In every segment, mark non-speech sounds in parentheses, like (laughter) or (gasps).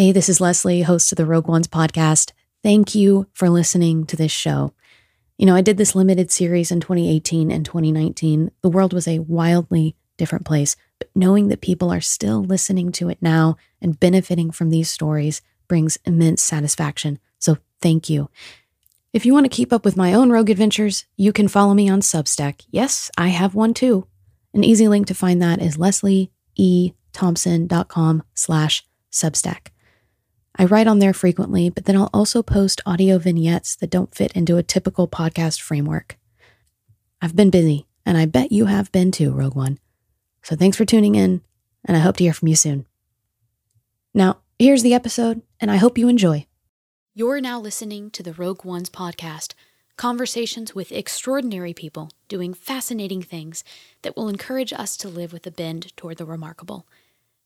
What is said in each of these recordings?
Hey, this is Leslie, host of the Rogue Ones podcast. Thank you for listening to this show. You know, I did this limited series in 2018 and 2019. The world was a wildly different place, but knowing that people are still listening to it now and benefiting from these stories brings immense satisfaction. So thank you. If you want to keep up with my own rogue adventures, you can follow me on Substack. Yes, I have one too. An easy link to find that is leslieethompson.com slash Substack. I write on there frequently, but then I'll also post audio vignettes that don't fit into a typical podcast framework. I've been busy, and I bet you have been too, Rogue One. So thanks for tuning in, and I hope to hear from you soon. Now, here's the episode, and I hope you enjoy. You're now listening to the Rogue Ones podcast conversations with extraordinary people doing fascinating things that will encourage us to live with a bend toward the remarkable.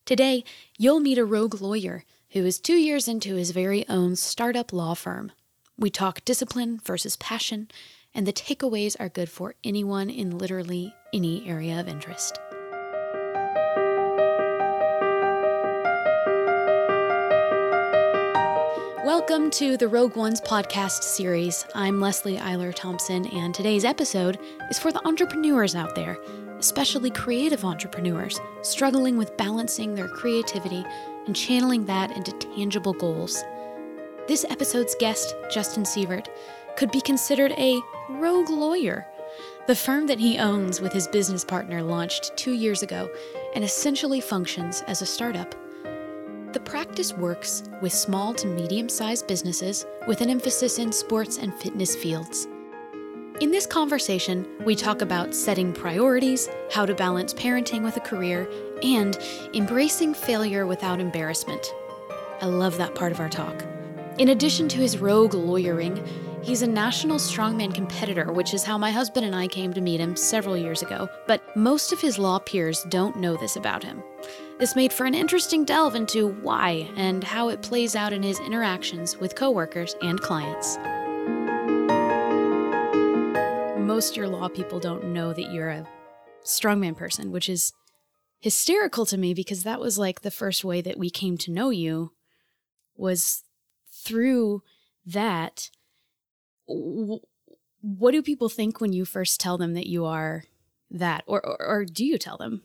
Today, you'll meet a rogue lawyer who is two years into his very own startup law firm. We talk discipline versus passion, and the takeaways are good for anyone in literally any area of interest. Welcome to the Rogue Ones podcast series. I'm Leslie Eiler Thompson, and today's episode is for the entrepreneurs out there, especially creative entrepreneurs struggling with balancing their creativity and channeling that into tangible goals. This episode's guest, Justin Sievert, could be considered a rogue lawyer. The firm that he owns with his business partner launched two years ago and essentially functions as a startup. The practice works with small to medium sized businesses with an emphasis in sports and fitness fields. In this conversation, we talk about setting priorities, how to balance parenting with a career, and embracing failure without embarrassment. I love that part of our talk. In addition to his rogue lawyering, he's a national strongman competitor, which is how my husband and I came to meet him several years ago, but most of his law peers don't know this about him. This made for an interesting delve into why and how it plays out in his interactions with coworkers and clients. Most your law people don't know that you're a strongman person, which is hysterical to me because that was like the first way that we came to know you was through that. What do people think when you first tell them that you are that, or, or, or do you tell them?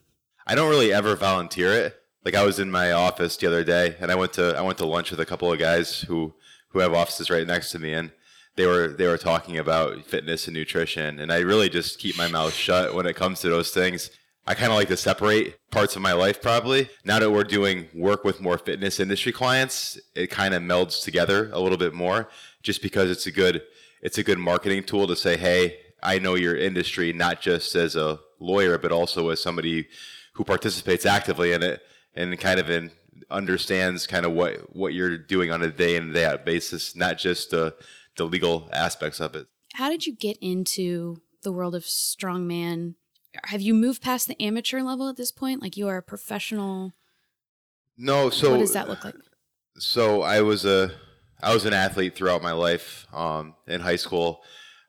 I don't really ever volunteer it. Like I was in my office the other day, and I went to I went to lunch with a couple of guys who who have offices right next to me, and they were they were talking about fitness and nutrition, and I really just keep my mouth shut when it comes to those things. I kind of like to separate parts of my life probably. Now that we're doing work with more fitness industry clients, it kind of melds together a little bit more just because it's a good it's a good marketing tool to say, "Hey, I know your industry not just as a lawyer but also as somebody who participates actively in it and kind of in understands kind of what what you're doing on a day in day out basis, not just the the legal aspects of it. How did you get into the world of strongman? Have you moved past the amateur level at this point? Like you are a professional? No. So what does that look like? So I was a I was an athlete throughout my life. Um, in high school,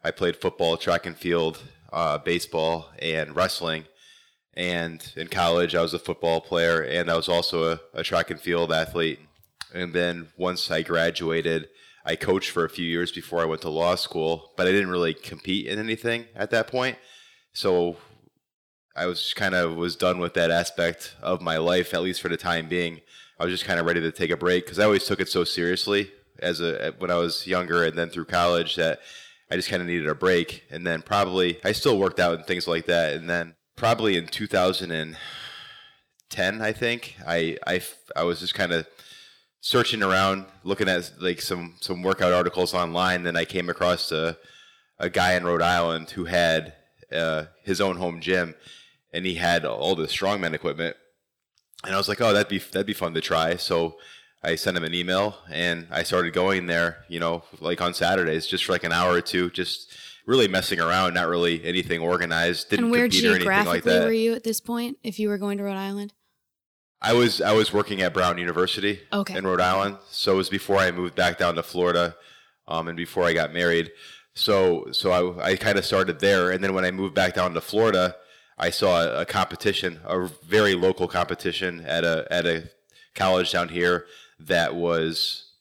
I played football, track and field, uh, baseball, and wrestling. And in college, I was a football player and I was also a, a track and field athlete. And then once I graduated, I coached for a few years before I went to law school, but I didn't really compete in anything at that point. So I was kind of was done with that aspect of my life, at least for the time being. I was just kind of ready to take a break because I always took it so seriously as a when I was younger and then through college that I just kind of needed a break. And then probably I still worked out and things like that. And then probably in 2010, I think I I, I was just kind of searching around, looking at like some some workout articles online. Then I came across a a guy in Rhode Island who had uh, his own home gym, and he had all the strongman equipment. And I was like, oh, that'd be that'd be fun to try. So I sent him an email, and I started going there. You know, like on Saturdays, just for like an hour or two, just really messing around, not really anything organized. Didn't and where compete or anything geographically like that. were you at this point? If you were going to Rhode Island, I was I was working at Brown University Okay. in Rhode Island. So it was before I moved back down to Florida, um, and before I got married. So so I, I kind of started there, and then when I moved back down to Florida, I saw a, competition, a very local competition at a at a college down here that was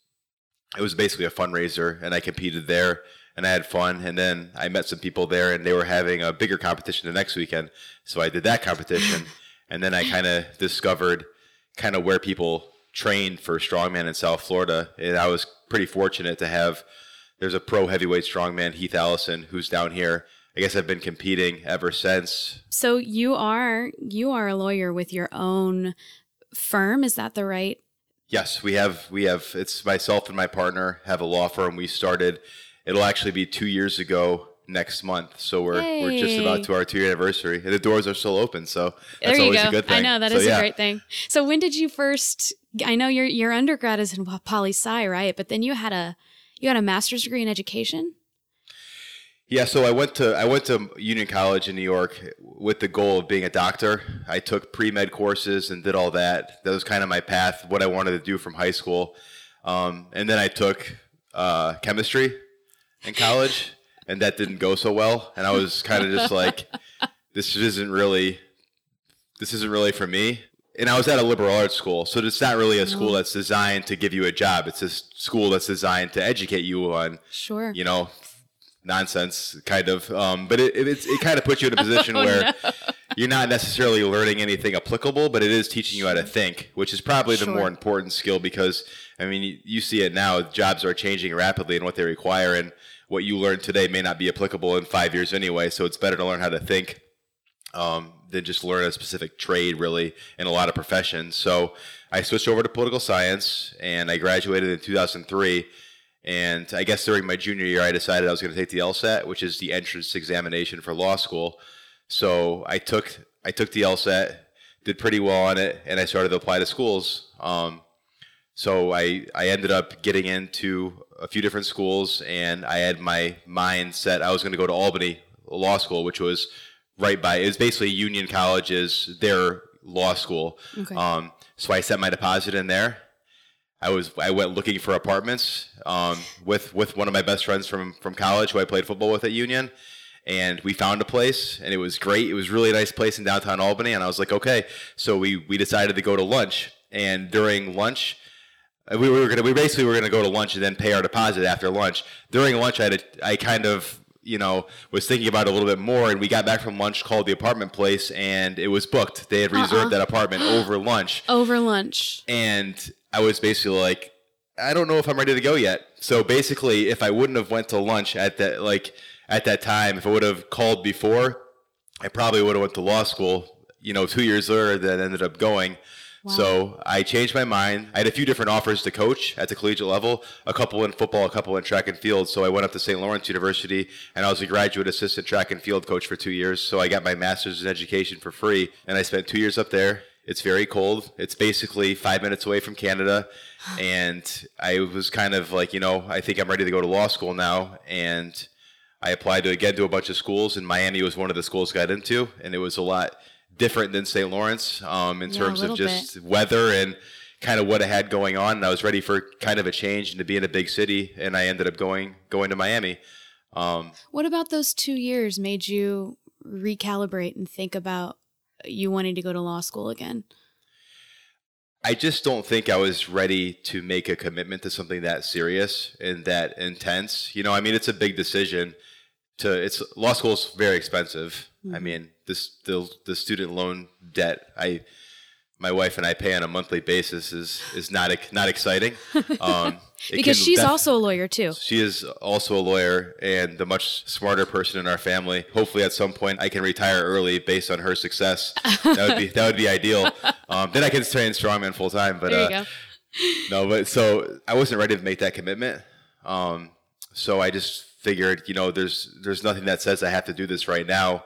it was basically a fundraiser, and I competed there and I had fun. And then I met some people there, and they were having a bigger competition the next weekend, so I did that competition, (laughs) and then I kind of discovered kind of where people trained for strongman in South Florida, and I was pretty fortunate to have. There's a pro heavyweight strongman, Heath Allison, who's down here. I guess I've been competing ever since. So you are you are a lawyer with your own firm, is that the right? Yes, we have we have it's myself and my partner have a law firm. We started it'll actually be 2 years ago next month. So we're hey. we're just about to our 2 year anniversary and the doors are still open. So that's there you always go. a good thing. I know that so, is yeah. a great thing. So when did you first I know your your undergrad is in poli sci, right? But then you had a you had a master's degree in education? Yeah, so I went to I went to Union College in New York with the goal of being a doctor. I took pre med courses and did all that. That was kind of my path, what I wanted to do from high school. Um, and then I took uh, chemistry in college, and that didn't go so well. And I was kind of just like, (laughs) this isn't really this isn't really for me. And I was at a liberal arts school, so it's not really a school that's designed to give you a job. It's a school that's designed to educate you on, sure, you know, nonsense, kind of. Um, but it, it, it kind of puts you in a (laughs) position oh, where no. you're not necessarily learning anything applicable, but it is teaching you how to think, which is probably sure. the more important skill because, I mean, you, you see it now. Jobs are changing rapidly and what they require, and what you learn today may not be applicable in five years anyway. So it's better to learn how to think um, than just learn a specific trade, really, in a lot of professions. So I switched over to political science and I graduated in 2003 and I guess during my junior year, I decided I was going to take the LSAT, which is the entrance examination for law school. So I took I took the LSAT, did pretty well on it, and I started to apply to schools. Um, so I I ended up getting into a few different schools, and I had my mind set. I was going to go to Albany Law School, which was right by. It was basically Union College's their law school. Okay. Um, so I set my deposit in there I was I went looking for apartments um, with with one of my best friends from from college who I played football with at Union, and we found a place and it was great. It was really a nice place in downtown Albany, and I was like, okay. So we we decided to go to lunch, and during lunch. We were gonna. We basically were gonna go to lunch and then pay our deposit after lunch. During lunch, I had a, I kind of you know, was thinking about it a little bit more, and we got back from lunch, called the apartment place, and it was booked. They had reserved uh-uh. that apartment over lunch. (gasps) Over lunch. And I was basically like, I don't know if I'm ready to go yet. So basically, if I wouldn't have went to lunch at that like at that time, if I would have called before, I probably would have went to law school. You know, two years later, that ended up going. Wow. So I changed my mind. I had a few different offers to coach at the collegiate level, a couple in football, a couple in track and field. So I went up to St. Lawrence University and I was a graduate assistant track and field coach for two years. So I got my master's in education for free and I spent two years up there. It's very cold. It's basically five minutes away from Canada. (sighs) And I was kind of like, you know, I think I'm ready to go to law school now. And I applied to again to a bunch of schools, and Miami was one of the schools I got into, and it was a lot different than St. Lawrence um, in yeah, terms of just bit. weather and kind of what I had going on. And I was ready for kind of a change and to be in a big city, and I ended up going going to Miami. Um, what about those two years made you recalibrate and think about you wanting to go to law school again? I just don't think I was ready to make a commitment to something that serious and that intense. You know, I mean, it's a big decision. To it's law school is very expensive. Mm-hmm. I mean, this the the student loan debt. I my wife and I pay on a monthly basis is is not not exciting. (laughs) Um, because she's def- also a lawyer too. She is also a lawyer and the much smarter person in our family. Hopefully, at some point, I can retire early based on her success. that would be that would be ideal. (laughs) Um, then I can train strongman full time. But uh, no, but so I wasn't ready to make that commitment. Um, so I just figured, you know, there's there's nothing that says I have to do this right now.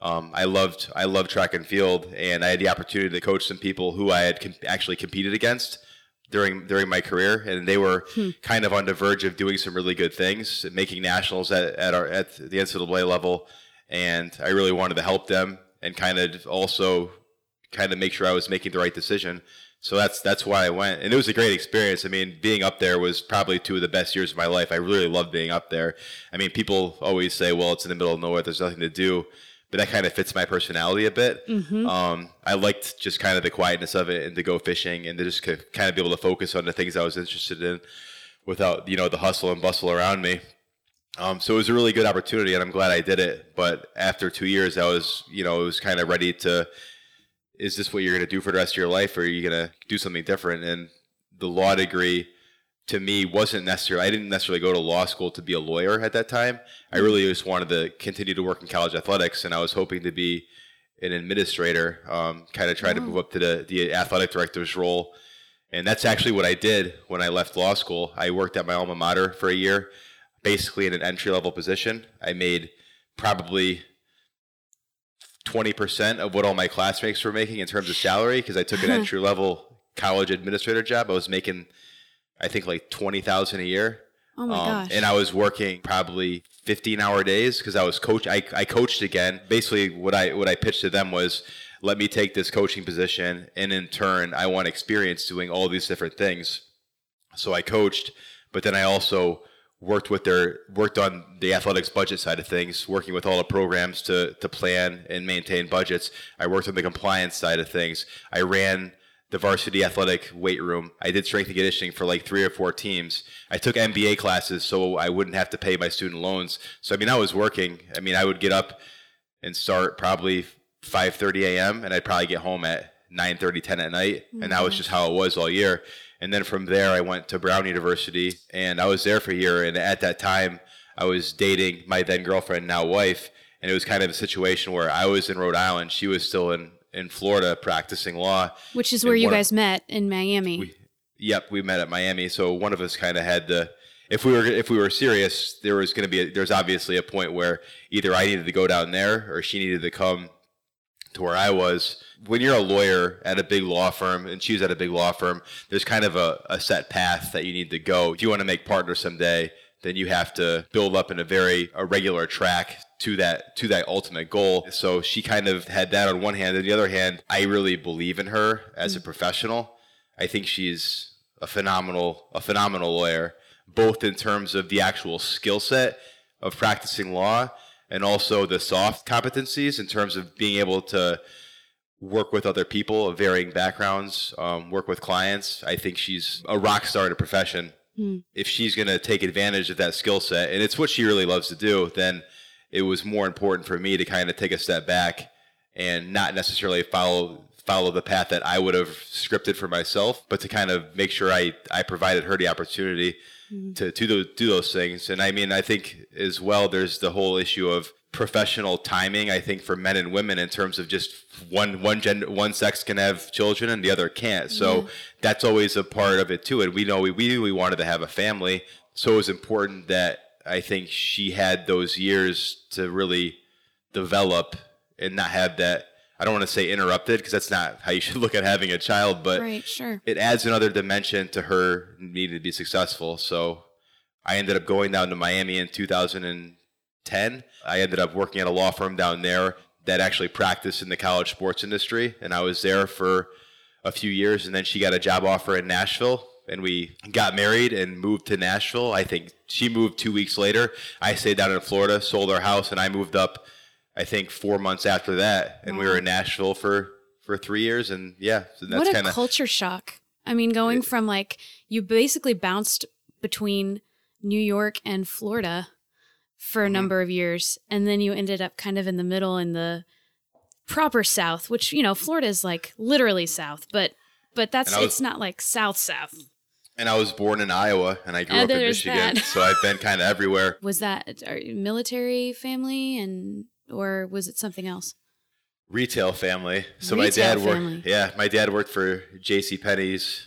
Um, I loved I loved track and field, and I had the opportunity to coach some people who I had com- actually competed against during during my career, and they were hmm. kind of on the verge of doing some really good things, making nationals at at, our, at the NCAA level, and I really wanted to help them and kind of also kind of make sure I was making the right decision. So that's that's why I went, and it was a great experience. I mean, being up there was probably two of the best years of my life. I really loved being up there. I mean, people always say, "Well, it's in the middle of nowhere; there's nothing to do." but that kind of fits my personality a bit. Mm-hmm. Um, I liked just kind of the quietness of it and to go fishing and to just kind of be able to focus on the things I was interested in without, you know, the hustle and bustle around me. Um, so it was a really good opportunity and I'm glad I did it. But after two years, I was, you know, it was kind of ready to, is this what you're going to do for the rest of your life or are you going to do something different? And the law degree to me wasn't necessarily I didn't necessarily go to law school to be a lawyer at that time. I Mm-hmm. really just wanted to continue to work in college athletics, and I was hoping to be an administrator, um, kind of try to move up to the the athletic director's role. And that's actually what I did when I left law school. I worked at my alma mater for a year, basically in an entry level position. I made probably 20% of what all my classmates were making in terms of salary because I took an (laughs) entry level college administrator job. I was making, I think, like 20000 a year. Oh my Um, gosh. And I was working probably 15 hour days because I was coach. I, I coached again. Basically, what I what I pitched to them was, let me take this coaching position, and in turn, I want experience doing all these different things. So I coached, but then I also worked with their worked on the athletics budget side of things, working with all the programs to to plan and maintain budgets. I worked on the compliance side of things. I ran the varsity athletic weight room. I did strength and conditioning for like three or four teams. I took MBA classes so I wouldn't have to pay my student loans. So I mean, I was working. I mean, I would get up and start probably 5:30 a.m. and I'd probably get home at 9:30, 10 at night, and that was mm-hmm. just how it was all year. And then from there, I went to Brown University, and I was there for a year. And at that time, I was dating my then girlfriend, now wife, and it was kind of a situation where I was in Rhode Island, she was still in in Florida practicing law. Which is where you one of- guys met in Miami. We, yep, we met at Miami. So one of us kind of had to. If we were if we were serious, there was going to be there's obviously a point where either I needed to go down there or she needed to come to where I was. When you're a lawyer at a big law firm and she was at a big law firm, there's kind of a, a set path that you need to go. If you want to make partners someday, then you have to build up in a very a regular track to that to that ultimate goal. So she kind of had that on one hand. On the other hand, I really believe in her as a mm. professional. I think she's a phenomenal a phenomenal lawyer, both in terms of the actual skill set of practicing law and also the soft competencies in terms of being able to work with other people of varying backgrounds, um, work with clients. I think she's a rock star in a profession. Hmm. If she's going to take advantage of that skill set, and it's what she really loves to do, then it was more important for me to kind of take a step back and not necessarily follow follow the path that I would have scripted for myself, but to kind of make sure I, I provided her the opportunity Mm-hmm. to, to do, do those things. And I mean, I think as well, there's the whole issue of professional timing. I think for men and women in terms of just one one gender one sex can have children and the other can't. So mm-hmm. that's always a part of it too. And we know we, we we wanted to have a family, so it was important that I think she had those years to really develop and not have that. I don't want to say interrupted because that's not how you should (laughs) look at having a child, but right, sure. it adds another dimension to her needing to be successful. So I ended up going down to Miami in 2010. I ended up working at a law firm down there that actually practiced in the college sports industry, and I was there for a few years. And then she got a job offer in Nashville, and we got married and moved to Nashville. I think she moved two weeks later. I stayed down in Florida, sold our house, and I moved up. I think four months after that, and we were in Nashville for for three years, and yeah, so that's what a kind of culture shock. I mean, going from like you basically bounced between New York and Florida for a Mm-hmm. number of years, and then you ended up kind of in the middle in the proper South, which you know Florida is like literally South, but but that's was- it's not like South South. And I was born in Iowa, and I grew Oh, up in Michigan, so I've been kind of everywhere. (laughs) Was that a military family, and or was it something else? Retail family. So Retail my dad family. worked. Yeah, my dad worked for J.C. Penney's.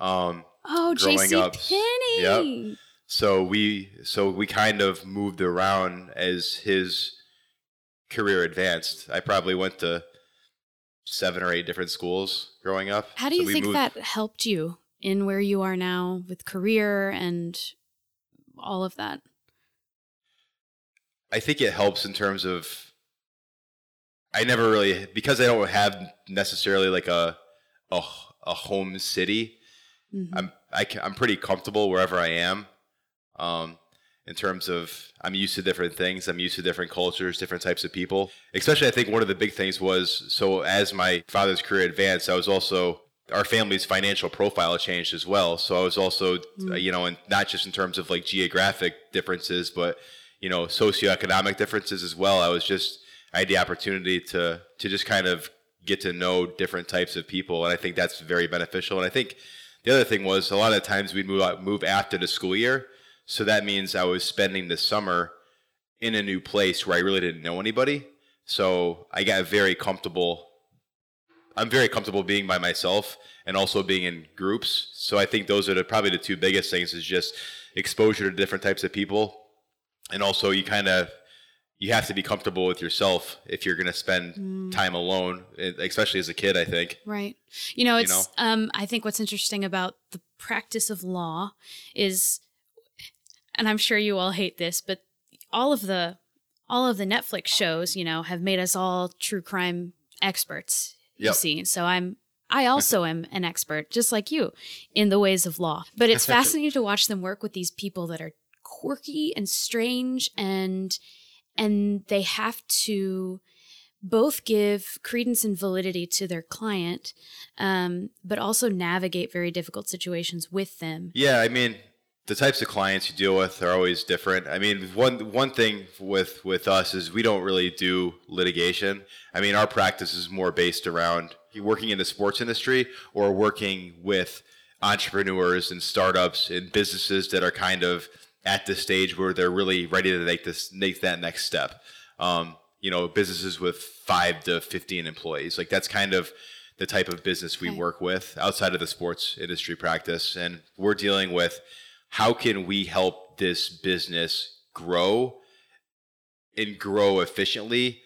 Um, Oh, J.C. Penney. so we so we kind of moved around as his career advanced. I probably went to seven or eight different schools growing up. How do you we think moved- that helped you in where you are now with career and all of that? I think it helps in terms of I never really because I don't have necessarily like a a, a home city. Mhm. I'm I, am i am pretty comfortable wherever I am. Um, in terms of I'm used to different things. I'm used to different cultures, different types of people. Especially, I think one of the big things was so as my father's career advanced, I was also our family's financial profile changed as well. So I was also, mm. uh, you know, and not just in terms of like geographic differences, but you know, socioeconomic differences as well. I was just I had the opportunity to to just kind of get to know different types of people, and I think that's very beneficial. And I think the other thing was a lot of times we'd move out, move after the school year, so that means I was spending the summer in a new place where I really didn't know anybody. So I got very comfortable. I'm very comfortable being by myself and also being in groups. So I think those are the, probably the two biggest things is just exposure to different types of people. And also you kind of you have to be comfortable with yourself if you're going to spend mm. time alone, especially as a kid, I think. Right. You know, it's, you know? um, I think what's interesting about the practice of law is, and I'm sure you all hate this, but all of the, all of the Netflix shows, you know, have made us all true crime experts. You yep. see, so I'm, I also (laughs) am an expert, just like you, in the ways of law. But it's (laughs) fascinating to watch them work with these people that are quirky and strange and and they have to both give credence and validity to their client, um, but also navigate very difficult situations with them. Yeah, I mean, the types of clients you deal with are always different. I mean, one one thing with with us is we don't really do litigation. I mean, our practice is more based around working in the sports industry or working with entrepreneurs and startups and businesses that are kind of at the stage where they're really ready to make this make that next step. Um, you know, businesses with five to fifteen employees, like that's kind of the type of business we okay. work with outside of the sports industry practice, and we're dealing with how can we help this business grow and grow efficiently,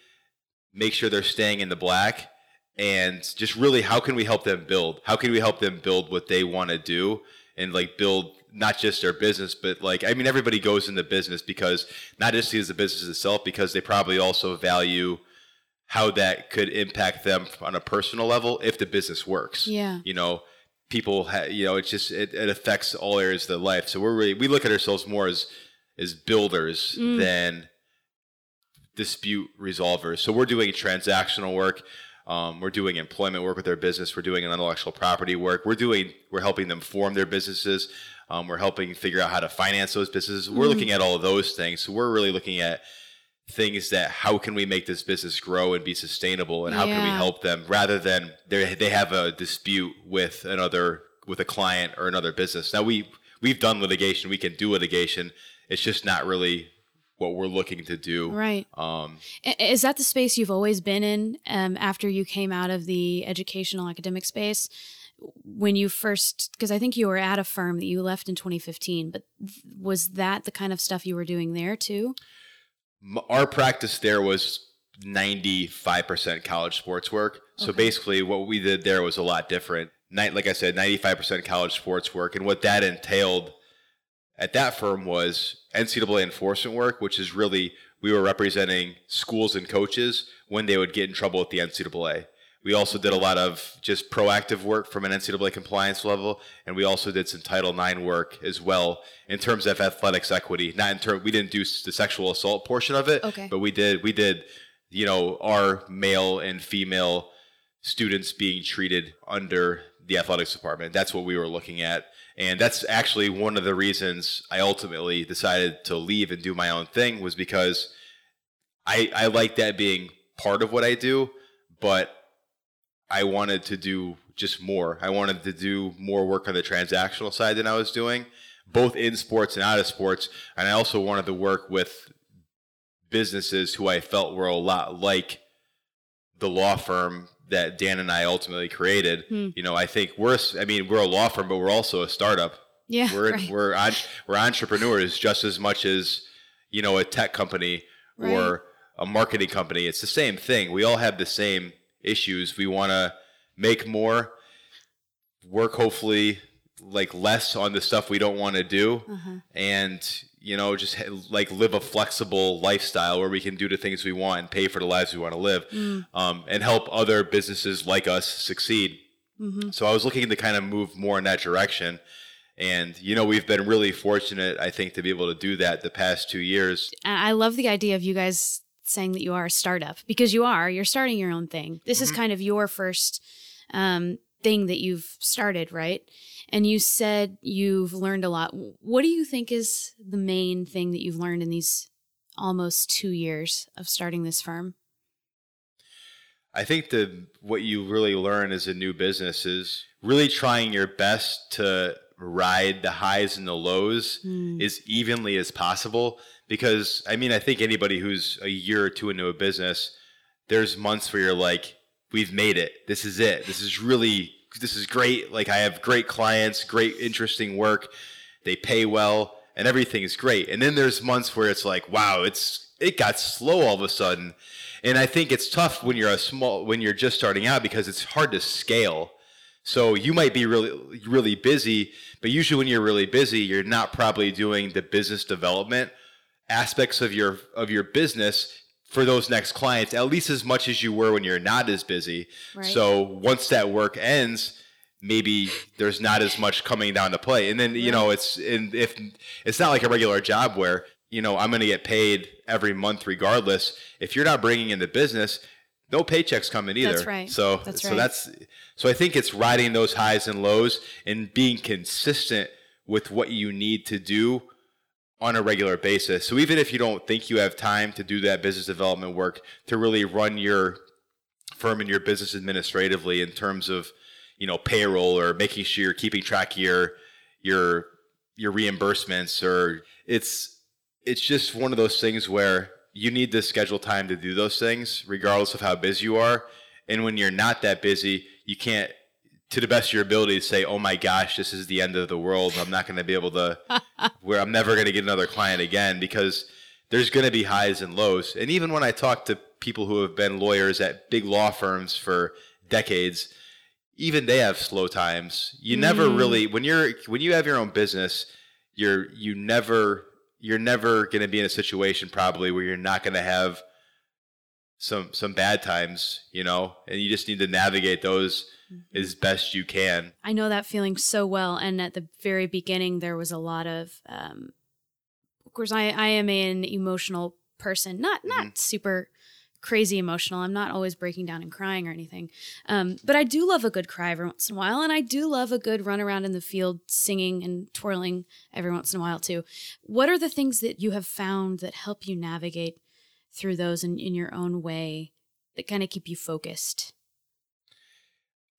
make sure they're staying in the black, and just really how can we help them build? How can we help them build what they want to do and like build not just their business, but like I mean, everybody goes into business because not just as the business itself, because they probably also value how that could impact them on a personal level if the business works. Yeah, you know, people, ha- you know, it's just it, it affects all areas of their life. So we're really we look at ourselves more as as builders mm. than dispute resolvers. So we're doing transactional work. Um, we're doing employment work with their business. We're doing intellectual property work. We're doing we're helping them form their businesses. Um, we're helping figure out how to finance those businesses. We're mm-hmm. looking at all of those things. So we're really looking at things that how can we make this business grow and be sustainable, and how yeah. can we help them rather than they they have a dispute with another with a client or another business. Now we we've done litigation. We can do litigation. It's just not really what we're looking to do. Right. Um, Is that the space you've always been in um, after you came out of the educational academic space? When you first, because I think you were at a firm that you left in 2015, but was that the kind of stuff you were doing there too? Our practice there was 95% college sports work. So okay. basically, what we did there was a lot different. Night, like I said, 95% college sports work. And what that entailed at that firm was NCAA enforcement work, which is really we were representing schools and coaches when they would get in trouble with the NCAA. We also did a lot of just proactive work from an NCAA compliance level, and we also did some Title IX work as well in terms of athletics equity. Not in terms we didn't do the sexual assault portion of it, okay. but we did we did you know our male and female students being treated under the athletics department. That's what we were looking at and that's actually one of the reasons I ultimately decided to leave and do my own thing was because I I like that being part of what I do, but I wanted to do just more. I wanted to do more work on the transactional side than I was doing, both in sports and out of sports. And I also wanted to work with businesses who I felt were a lot like the law firm that Dan and I ultimately created. Hmm. You know, I think we're I mean, we're a law firm, but we're also a startup. Yeah. We're (laughs) right. we're on, we're entrepreneurs just as much as, you know, a tech company right. or a marketing company. It's the same thing. We all have the same issues. We want to make more, work hopefully like less on the stuff we don't want to do uh-huh. and you know, just like live a flexible lifestyle where we can do the things we want and pay for the lives we want to live, mm. um, and help other businesses like us succeed. Mm-hmm. So I was looking to kind of move more in that direction, And, you know, we've been really fortunate, I think, to be able to do that the past two years. I love the idea of you guys saying that you are a startup because you are. You're starting your own thing. This mm-hmm. is kind of your first um, thing that you've started, right? And you said you've learned a lot. What do you think is the main thing that you've learned in these almost two years of starting this firm? I think the what you really learn as a new business is really trying your best to ride the highs and the lows mm. as evenly as possible. Because I mean, I think anybody who's a year or two into a business, there's months where you're like, we've made it. This is it. This is really, this is great. Like I have great clients, great, interesting work. They pay well and everything is great. And then there's months where it's like, wow, it's, it got slow all of a sudden. And I think it's tough when you're a small, when you're just starting out because it's hard to scale so you might be really really busy, but usually when you're really busy, you're not probably doing the business development aspects of your of your business for those next clients at least as much as you were when you're not as busy. Right. So once that work ends, maybe there's not as much coming down to play. And then you know it's and if it's not like a regular job where you know I'm going to get paid every month regardless. If you're not bringing in the business, no paychecks coming either. That's right. So that's so right. that's so I think it's riding those highs and lows and being consistent with what you need to do on a regular basis. So even if you don't think you have time to do that business development work to really run your firm and your business administratively in terms of, you know, payroll or making sure you're keeping track of your your your reimbursements or it's it's just one of those things where you need to schedule time to do those things, regardless of how busy you are. And when you're not that busy, you can't, to the best of your ability, say, "Oh my gosh, this is the end of the world. I'm not going to be able to, (laughs) where I'm never going to get another client again," because there's going to be highs and lows. And even when I talk to people who have been lawyers at big law firms for decades, even they have slow times. You mm. never really when you're when you have your own business, you're you never you're never going to be in a situation probably where you're not going to have some some bad times, you know, and you just need to navigate those mm-hmm. as best you can. I know that feeling so well, and at the very beginning, there was a lot of, um, of course, I I am an emotional person, not not mm-hmm. super crazy emotional. I'm not always breaking down and crying or anything. Um, but I do love a good cry every once in a while. And I do love a good run around in the field singing and twirling every once in a while too. What are the things that you have found that help you navigate through those in, in your own way that kind of keep you focused?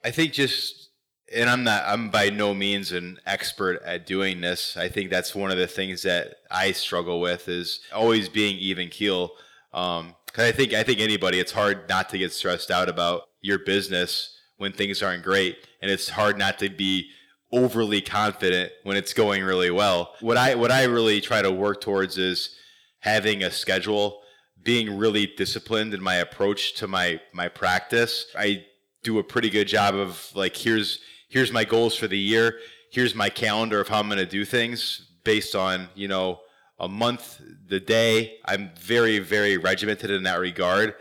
I think just, and I'm not, I'm by no means an expert at doing this. I think that's one of the things that I struggle with is always being even keel. Um, I think I think anybody, it's hard not to get stressed out about your business when things aren't great, and it's hard not to be overly confident when it's going really well. What I what I really try to work towards is having a schedule, being really disciplined in my approach to my my practice. I do a pretty good job of like here's here's my goals for the year, here's my calendar of how I'm going to do things based on, you know, a month, the day. I'm very, very regimented in that regard.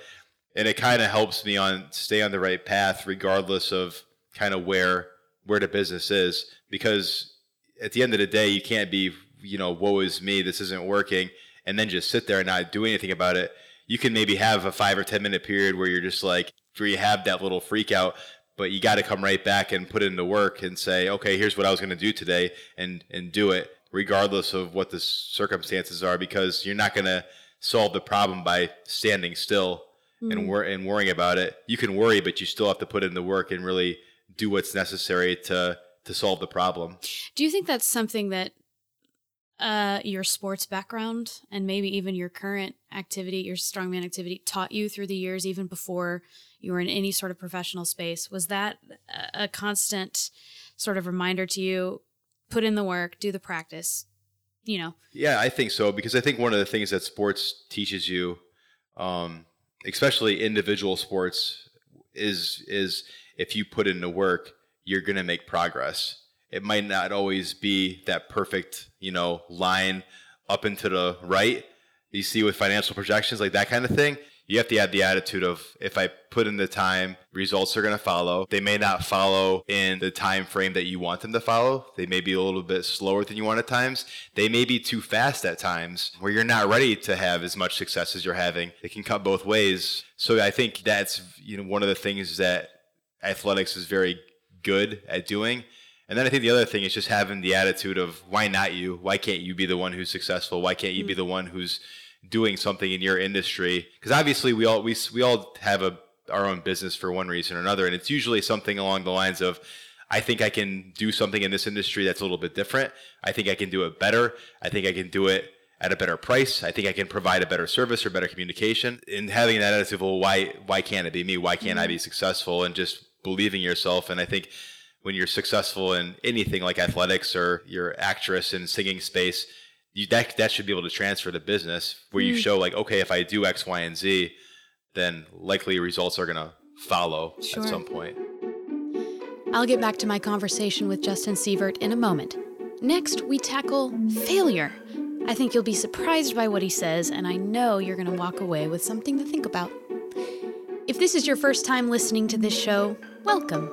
And it kind of helps me on stay on the right path regardless of kind of where where the business is. Because at the end of the day, you can't be, you know, woe is me, this isn't working, and then just sit there and not do anything about it. You can maybe have a five or ten minute period where you're just like where you have that little freak out, but you got to come right back and put in the work and say, okay, here's what I was going to do today, and and do it regardless of what the circumstances are, because you're not going to solve the problem by standing still mm. and wor- and worrying about it. You can worry, but you still have to put in the work and really do what's necessary to to solve the problem. Do you think that's something that uh, your sports background and maybe even your current activity, your strongman activity, taught you through the years, even before you were in any sort of professional space? Was that a constant sort of reminder to you? Put in the work, do the practice, you know. Yeah, I think so because I think one of the things that sports teaches you, um, especially individual sports, is is if you put in the work, you're gonna make progress. It might not always be that perfect, you know, line up and to the right. You see with financial projections, like that kind of thing. You have to have the attitude of if I put in the time, results are going to follow. They may not follow in the time frame that you want them to follow. They may be a little bit slower than you want at times. They may be too fast at times where you're not ready to have as much success as you're having. It can cut both ways. So I think that's you know one of the things that athletics is very good at doing. And then I think the other thing is just having the attitude of why not you? Why can't you be the one who's successful? Why can't you be hmm. the one who's doing something in your industry because obviously we all we, we all have a our own business for one reason or another and it's usually something along the lines of I think I can do something in this industry that's a little bit different. I think I can do it better. I think I can do it at a better price. I think I can provide a better service or better communication. And having that attitude, well, why why can't it be me? Why can't I be mm-hmm. successful? And just believing yourself. And I think when you're successful in anything like athletics or your actress in singing space, you, that that should be able to transfer to business where you mm. show like okay if I do X Y and Z then likely results are going to follow sure. at some point. I'll get back to my conversation with Justin Sievert in a moment. Next, we tackle failure. I think you'll be surprised by what he says, and I know you're going to walk away with something to think about. If this is your first time listening to this show, welcome.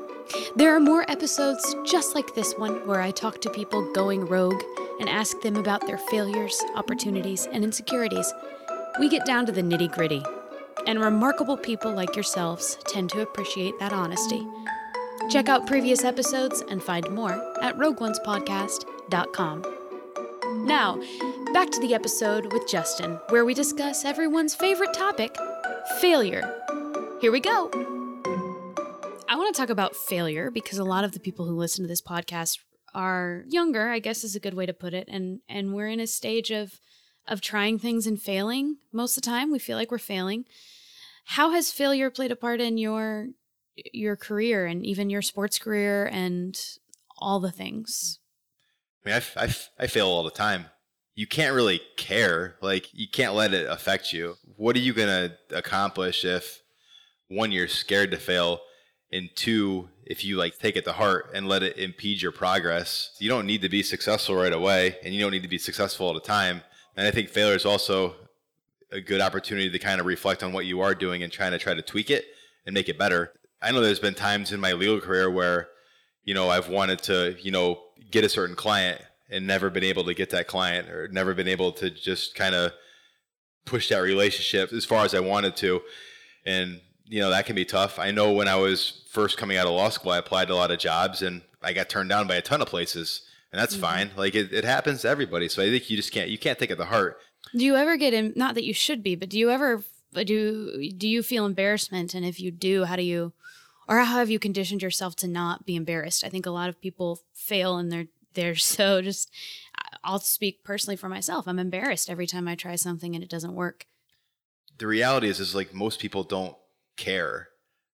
There are more episodes just like this one where I talk to people going rogue and ask them about their failures, opportunities, and insecurities. We get down to the nitty gritty, and remarkable people like yourselves tend to appreciate that honesty. Check out previous episodes and find more at rogueonespodcast.com. Now, back to the episode with Justin, where we discuss everyone's favorite topic failure. Here we go. I want to talk about failure because a lot of the people who listen to this podcast are younger, I guess is a good way to put it, and and we're in a stage of of trying things and failing most of the time. We feel like we're failing. How has failure played a part in your your career and even your sports career and all the things? I mean, I, I, I fail all the time. You can't really care. Like, you can't let it affect you. What are you going to accomplish if, one, you're scared to fail, and two, if you like take it to heart and let it impede your progress, you don't need to be successful right away and you don't need to be successful all the time. And I think failure is also a good opportunity to kind of reflect on what you are doing and trying to try to tweak it and make it better. I know there's been times in my legal career where, you know, I've wanted to, you know, get a certain client and never been able to get that client or never been able to just kind of push that relationship as far as I wanted to. And you know that can be tough. I know when I was first coming out of law school, I applied to a lot of jobs and I got turned down by a ton of places, and that's mm-hmm. fine. Like it, it happens to everybody. So I think you just can't you can't take it to heart. Do you ever get in? Not that you should be, but do you ever do do you feel embarrassment? And if you do, how do you, or how have you conditioned yourself to not be embarrassed? I think a lot of people fail and they're they're (laughs) so just. I'll speak personally for myself. I'm embarrassed every time I try something and it doesn't work. The reality is, is like most people don't care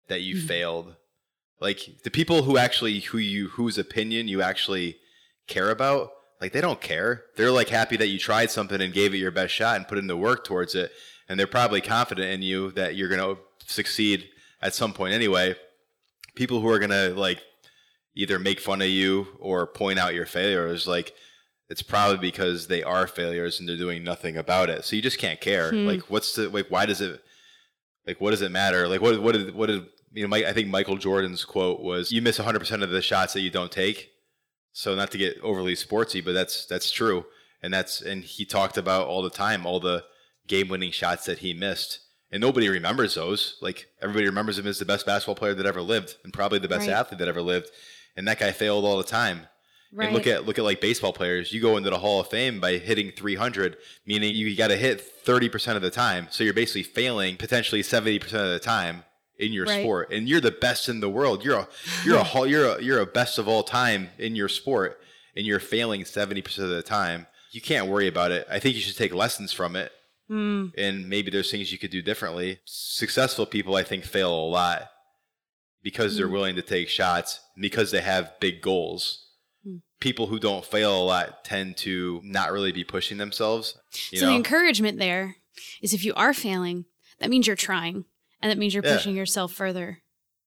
that you mm-hmm. failed. Like the people who actually who you whose opinion you actually care about, like they don't care. They're like happy that you tried something and gave it your best shot and put in the work towards it, and they're probably confident in you that you're going to succeed at some point anyway. People who are going to like either make fun of you or point out your failures, like it's probably because they are failures and they're doing nothing about it. So you just can't care. Hmm. Like, what's the like? Why does it? Like, what does it matter? Like, what what did what did you know? Mike, I think Michael Jordan's quote was, "You miss 100 percent of the shots that you don't take." So, not to get overly sportsy, but that's that's true, and that's and he talked about all the time all the game-winning shots that he missed, and nobody remembers those. Like everybody remembers him as the best basketball player that ever lived, and probably the best right. athlete that ever lived, and that guy failed all the time. Right. And look at look at like baseball players. You go into the Hall of Fame by hitting 300, meaning you got to hit 30% of the time. So you're basically failing potentially 70% of the time in your right. sport. And you're the best in the world. You're a you're a (laughs) you're a you're a best of all time in your sport and you're failing 70% of the time. You can't worry about it. I think you should take lessons from it. Mm. And maybe there's things you could do differently. Successful people I think fail a lot because mm. they're hmm. willing to take shots because they have big goals people who don't fail a lot tend to not really be pushing themselves. so know? the encouragement there is if you are failing, that means you're trying, and that means you're yeah. pushing yourself further.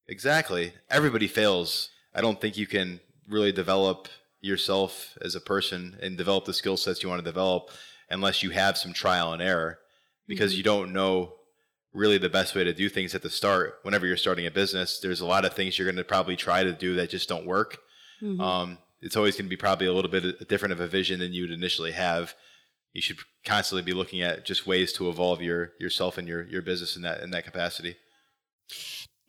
Exactly. Everybody fails. I don't think you can really develop yourself as a person and develop the skill sets you want to develop unless you have some trial and error because mm-hmm. you don't know really the best way to do things at the start. Whenever you're starting a business, there's a lot of things you're going to probably try to do that just don't work. Mm-hmm. Um, it's always going to be probably a little bit different of a vision than you'd initially have. You should constantly be looking at just ways to evolve your yourself and your your business in that in that capacity.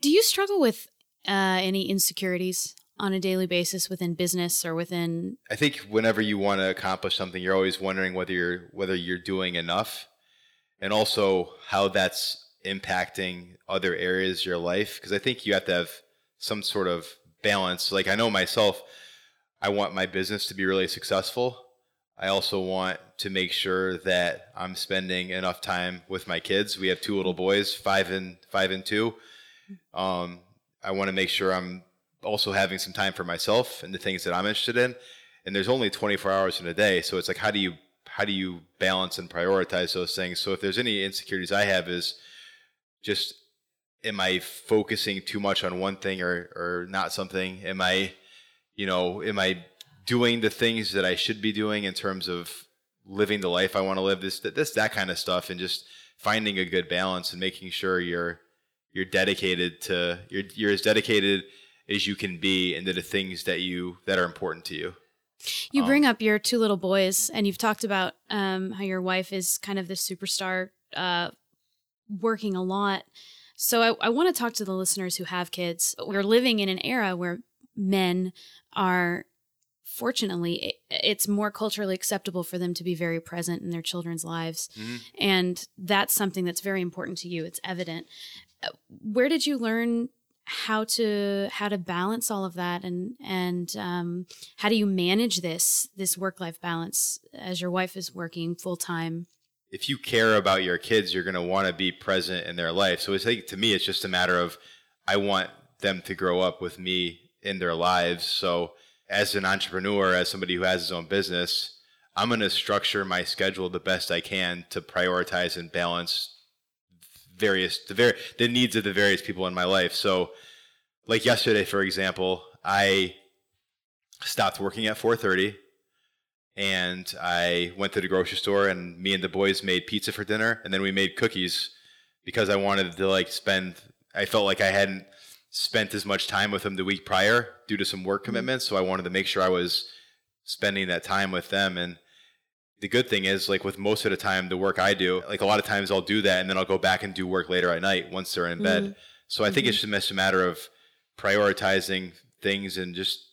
Do you struggle with uh, any insecurities on a daily basis within business or within? I think whenever you want to accomplish something, you're always wondering whether you're whether you're doing enough, and also how that's impacting other areas of your life. Because I think you have to have some sort of balance. Like I know myself, I want my business to be really successful. I also want to make sure that I'm spending enough time with my kids. We have two little boys, five and five and two. Um, I want to make sure I'm also having some time for myself and the things that I'm interested in. And there's only 24 hours in a day, so it's like how do you how do you balance and prioritize those things? So if there's any insecurities I have is just am I focusing too much on one thing or or not something? Am I you know, am I doing the things that I should be doing in terms of living the life I want to live? This this that kind of stuff and just finding a good balance and making sure you're you're dedicated to you're you're as dedicated as you can be into the things that you that are important to you. You um, bring up your two little boys, and you've talked about um, how your wife is kind of the superstar, uh, working a lot. So I, I want to talk to the listeners who have kids. We're living in an era where men are fortunately it's more culturally acceptable for them to be very present in their children's lives. Mm-hmm. and that's something that's very important to you. It's evident. Where did you learn how to how to balance all of that? And and um, how do you manage this this work life balance as your wife is working full time if you care about your kids you're going to want to be present in their life. So it's like to me it's just a matter of i want them to grow up with me in their lives so as an entrepreneur as somebody who has his own business i'm going to structure my schedule the best i can to prioritize and balance various the very the needs of the various people in my life. So, like yesterday, for example, I stopped working at 4:30, and I went to the grocery store, and me and the boys made pizza for dinner, and then we made cookies because I wanted to like spend. I felt like I hadn't spent as much time with them the week prior due to some work mm-hmm. commitments, so I wanted to make sure I was spending that time with them and the good thing is like with most of the time the work I do, like a lot of times I'll do that and then I'll go back and do work later at night once they're in bed. Mm-hmm. So I think mm-hmm. it's just a matter of prioritizing things and just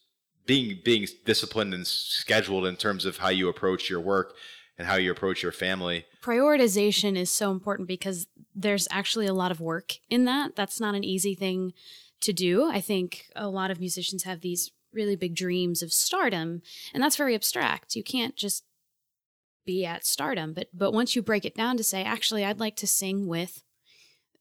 being being disciplined and scheduled in terms of how you approach your work and how you approach your family. Prioritization is so important because there's actually a lot of work in that. That's not an easy thing to do. I think a lot of musicians have these really big dreams of stardom, and that's very abstract. You can't just be at stardom but but once you break it down to say actually i'd like to sing with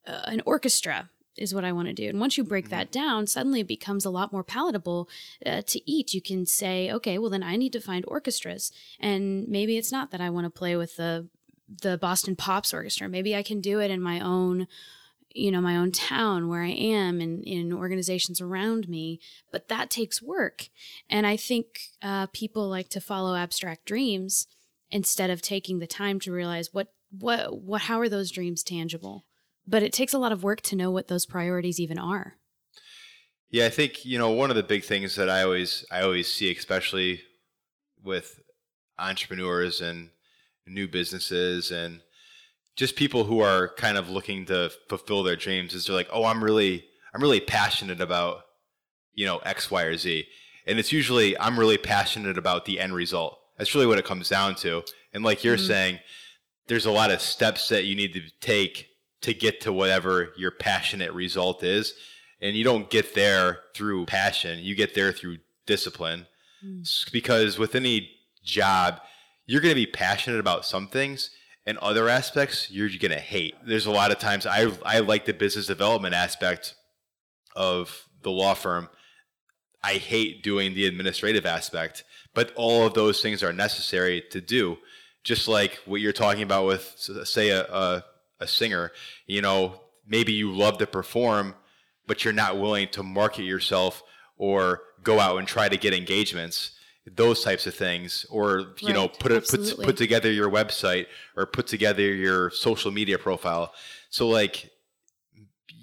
uh, an orchestra is what i want to do and once you break mm-hmm. that down suddenly it becomes a lot more palatable uh, to eat you can say okay well then i need to find orchestras and maybe it's not that i want to play with the the boston pops orchestra maybe i can do it in my own you know my own town where i am and in organizations around me but that takes work. And i think uh, people like to follow abstract dreams instead of taking the time to realize what what what how are those dreams tangible? But it takes a lot of work to know what those priorities even are. Yeah i think you know one of the big things that i always i always see especially with entrepreneurs and new businesses and just people who are kind of looking to fulfill their dreams is they're like oh i'm really i'm really passionate about you know x y or z and it's usually i'm really passionate about the end result that's really what it comes down to. And like you're mm-hmm. saying, there's a lot of steps that you need to take to get to whatever your passionate result is. And you don't get there through passion, you get there through discipline. Mm. Because with any job, you're going to be passionate about some things and other aspects you're going to hate. There's a lot of times I I like the business development aspect of the law firm. I hate doing the administrative aspect. But all of those things are necessary to do. Just like what you're talking about with, say, a, a, a singer, you know, maybe you love to perform, but you're not willing to market yourself or go out and try to get engagements those types of things or you right, know put it put, put together your website or put together your social media profile. So like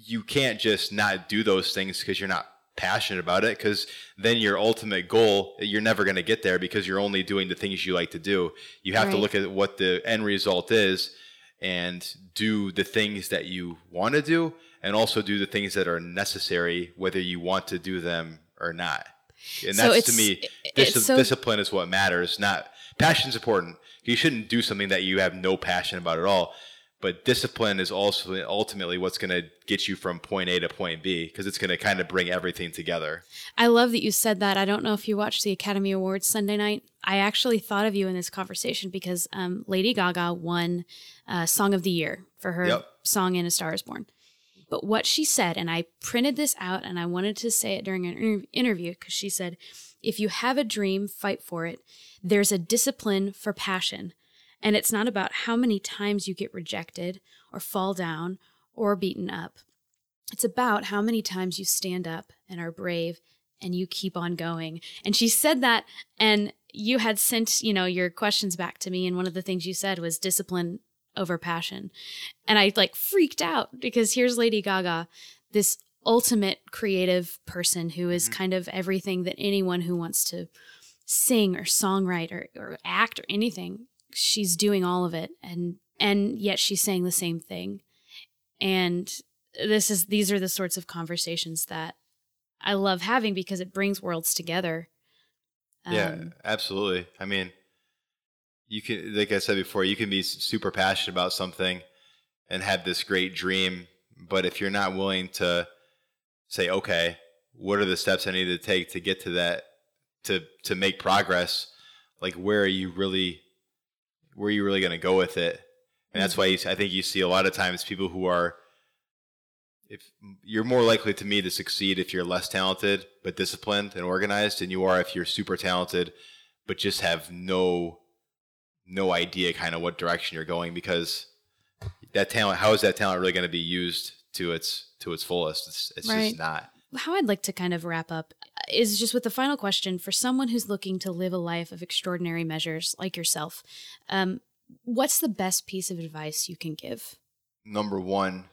you can't just not do those things because you're not passionate about it because then your ultimate goal you're never going to get there because you're only doing the things you like to do. You have right. to look at what the end result is and do the things that you want to do and also do the things that are necessary whether you want to do them or not. And so that's to me dis- so, discipline is what matters not passion's important you shouldn't do something that you have no passion about at all but discipline is also ultimately what's going to get you from point A to point B because it's going to kind of bring everything together. I love that you said that. I don't know if you watched the Academy Awards Sunday night. I actually thought of you in this conversation because um, Lady Gaga won uh, Song of the Year for her yep. song "In a Star Is Born." But what she said, and I printed this out, and I wanted to say it during an interview because she said, "If you have a dream, fight for it. There's a discipline for passion." And it's not about how many times you get rejected or fall down or beaten up. It's about how many times you stand up and are brave and you keep on going. And she said that and you had sent, you know, your questions back to me and one of the things you said was discipline over passion. And I like freaked out because here's Lady Gaga, this ultimate creative person who is mm-hmm. kind of everything that anyone who wants to sing or songwrite or, or act or anything she's doing all of it. And and yet she's saying the same thing. And this is these are the sorts of conversations that i love having because it brings worlds together. Um, yeah absolutely. I mean you can like i said before you can be super passionate about something and have this great dream but if you're not willing to say okay what are the steps i need to take to get to that to to make progress like where are you really where are you really going to go with it? And that's mm-hmm. why you, I think you see a lot of times people who are, if you're more likely to me to succeed if you're less talented but disciplined and organized, than you are if you're super talented but just have no no idea kind of what direction you're going because that talent how is that talent really going to be used to its to its fullest it's, it's right. just not how i'd like to kind of wrap up is just with the final question for someone who's looking to live a life of extraordinary measures like yourself. Um, what's the best piece of advice you can give? Number one,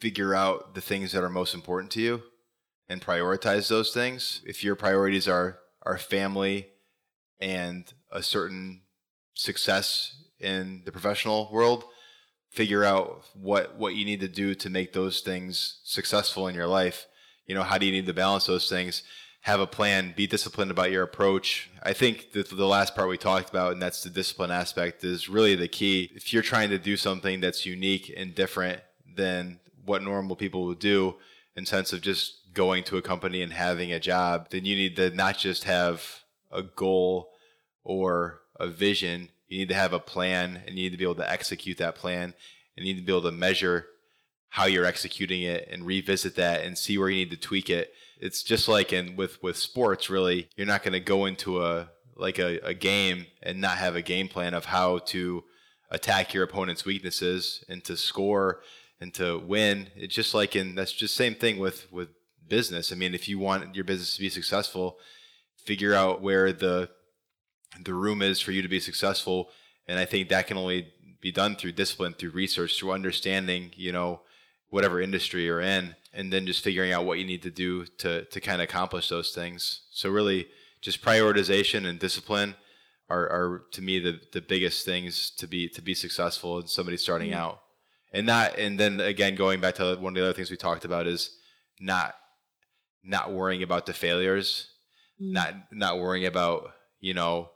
figure out the things that are most important to you and prioritize those things. If your priorities are are family and a certain success in the professional world, figure out what what you need to do to make those things successful in your life you know, how do you need to balance those things? Have a plan, be disciplined about your approach. I think the, the last part we talked about, and that's the discipline aspect, is really the key. If you're trying to do something that's unique and different than what normal people would do, in sense of just going to a company and having a job, then you need to not just have a goal or a vision. You need to have a plan and you need to be able to execute that plan and you need to be able to measure how you're executing it and revisit that and see where you need to tweak it. It's just like in with with sports, really, you're not going to go into a like a, a game and not have a game plan of how to attack your opponent's weaknesses and to score and to win. It's just like in that's just same thing with with business. I mean, if you want your business to be successful, figure out where the the room is for you to be successful. And I think that can only be done through discipline, through research, through understanding, you know, whatever industry you're in, and then just figuring out what you need to do to to kind of accomplish those things. So really, just prioritization and discipline are, are to me the the biggest things to be to be successful in somebody starting mm-hmm. out. And not and then again going back to one of the other things we talked about is not not worrying about the failures, mm-hmm. not not worrying about, you know,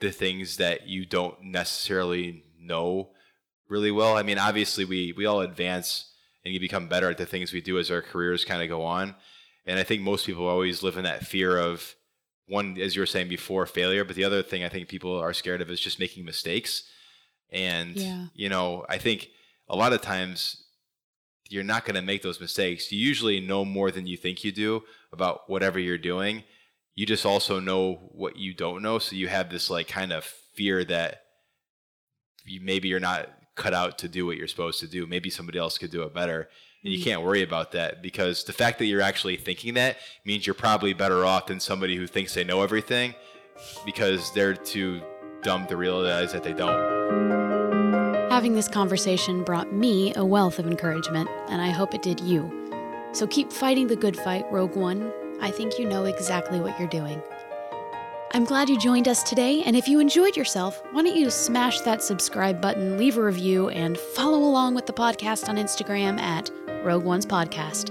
the things that you don't necessarily know really well. I mean, obviously we we all advance and you become better at the things we do as our careers kind of go on. And I think most people always live in that fear of one, as you were saying before, failure. But the other thing I think people are scared of is just making mistakes. And, yeah. you know, I think a lot of times you're not going to make those mistakes. You usually know more than you think you do about whatever you're doing. You just also know what you don't know. So you have this like kind of fear that you, maybe you're not cut out to do what you're supposed to do. Maybe somebody else could do it better. And you mm. can't worry about that because the fact that you're actually thinking that means you're probably better off than somebody who thinks they know everything because they're too dumb to realize that they don't. having this conversation brought me a wealth of encouragement, and I hope it did you. So keep fighting the good fight, Rogue One. I think you know exactly what you're doing. I'm glad you joined us today, and if you enjoyed yourself, why don't you smash that subscribe button, leave a review, and follow along with the podcast on Instagram at Rogue One's Podcast.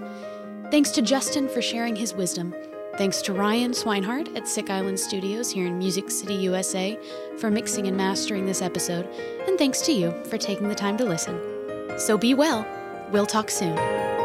Thanks to Justin for sharing his wisdom. Thanks to Ryan Swinehart at Sick Island Studios here in Music City, USA, for mixing and mastering this episode. And thanks to you for taking the time to listen. So be well. We'll talk soon.